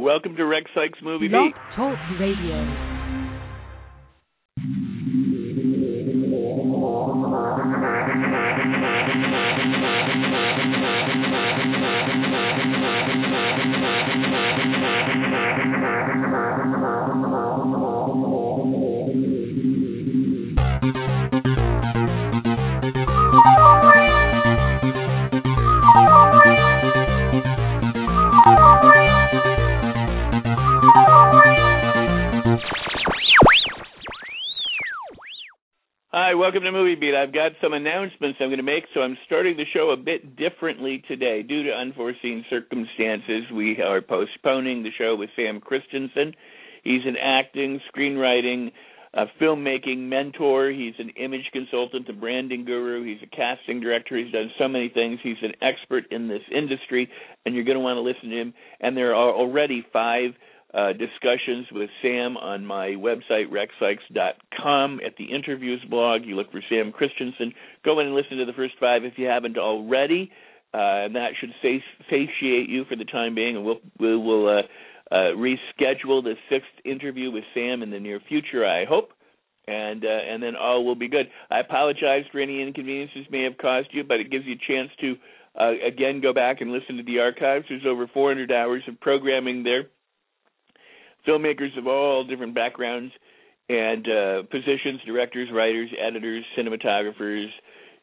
Welcome to Rex Sikes Movie Beat. Talk Radio. Hi, welcome to Movie Beat. I've got some announcements I'm going to make, so I'm starting the show a bit differently today. Due to unforeseen circumstances, we are postponing the show with Sam Christensen. He's an acting, screenwriting, uh, filmmaking mentor. He's an image consultant, a branding guru. He's a casting director. He's done so many things. He's an expert in this industry, and you're going to want to listen to him. And there are already five uh, discussions with Sam on my website, rexsikes.com. At the interviews blog, you look for Sam Christensen. Go in and listen to the first five if you haven't already. Uh, and that should satiate you for the time being, and we'll we will uh, uh, reschedule the sixth interview with Sam in the near future. I hope, and uh, and then all will be good. I apologize for any inconveniences may have caused you, but it gives you a chance to uh, again go back and listen to the archives. There's over 400 hours of programming there filmmakers of all different backgrounds and uh, positions, directors, writers, editors, cinematographers,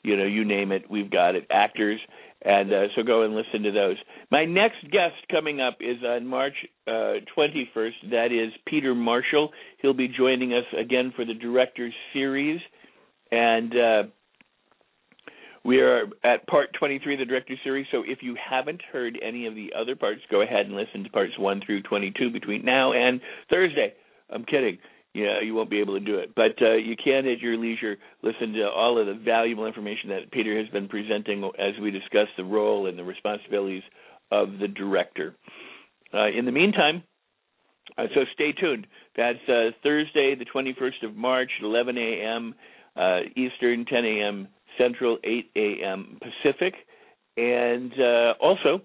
you know, you name it, we've got it, actors. And uh, so go and listen to those. My next guest coming up is on March uh, 21st. That is Peter Marshall. He'll be joining us again for the Director's Series. And uh, we are at part 23 of the director Series, so if you haven't heard any of the other parts, go ahead and listen to parts 1 through 22 between now and Thursday. I'm kidding. Yeah, you won't be able to do it. But uh, you can, at your leisure, listen to all of the valuable information that Peter has been presenting as we discuss the role and the responsibilities of the director. Uh, in the meantime, uh, so stay tuned. That's uh, Thursday, the 21st of March, 11 a.m. Uh, Eastern, 10 a.m. Central, 8 a.m. Pacific. And uh, also,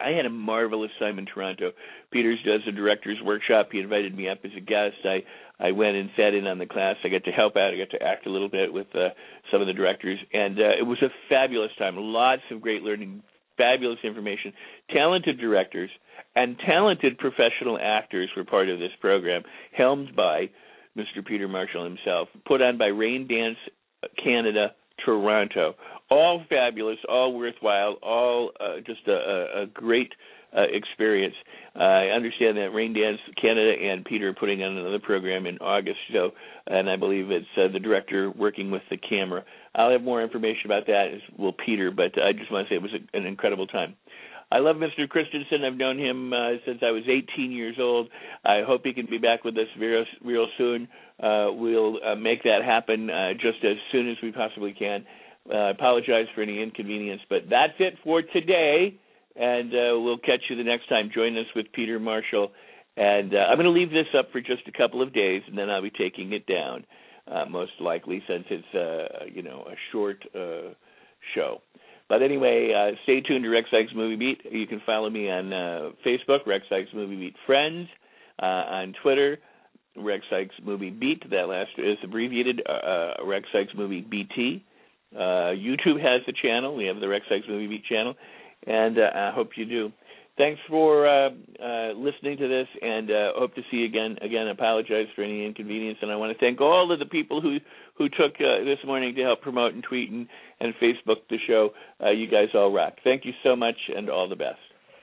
I had a marvelous time in Toronto. Peters does a director's workshop. He invited me up as a guest. I I went and sat in on the class. I got to help out. I got to act a little bit with uh, some of the directors, and uh, it was a fabulous time. Lots of great learning, fabulous information. Talented directors and talented professional actors were part of this program, helmed by Mr. Peter Marshall himself. Put on by Raindance Canada, Toronto. All fabulous, all worthwhile, all uh, just a, a, great uh, experience. Uh, I understand that Raindance Canada and Peter are putting on another program in August, so and I believe it's uh, the director working with the camera. I'll have more information about that as will Peter, but I just want to say it was a, an incredible time. I love Mr. Christensen. I've known him uh, since I was 18 years old. I hope he can be back with us real, real soon. Uh, we'll uh, make that happen uh, just as soon as we possibly can. Uh, I apologize for any inconvenience, but that's it for today. And uh, we'll catch you the next time. Join us with Peter Marshall. And uh, I'm going to leave this up for just a couple of days, and then I'll be taking it down, uh, most likely, since it's uh, you know a short uh, show. But anyway, uh, stay tuned to Rex Sikes Movie Beat. You can follow me on uh, Facebook, Rex Sikes Movie Beat Friends, uh, on Twitter, Rex Sikes Movie Beat. That last is abbreviated uh, uh Rex Sikes Movie BT. Uh, YouTube has the channel. We have the Rex Sikes Movie Beat channel, and uh, I hope you do. Thanks for uh, uh, listening to this, and uh, hope to see you again. Again, apologize for any inconvenience, and I want to thank all of the people who who took uh, this morning to help promote and tweet and, and Facebook the show. Uh, you guys all rock. Thank you so much, and all the best.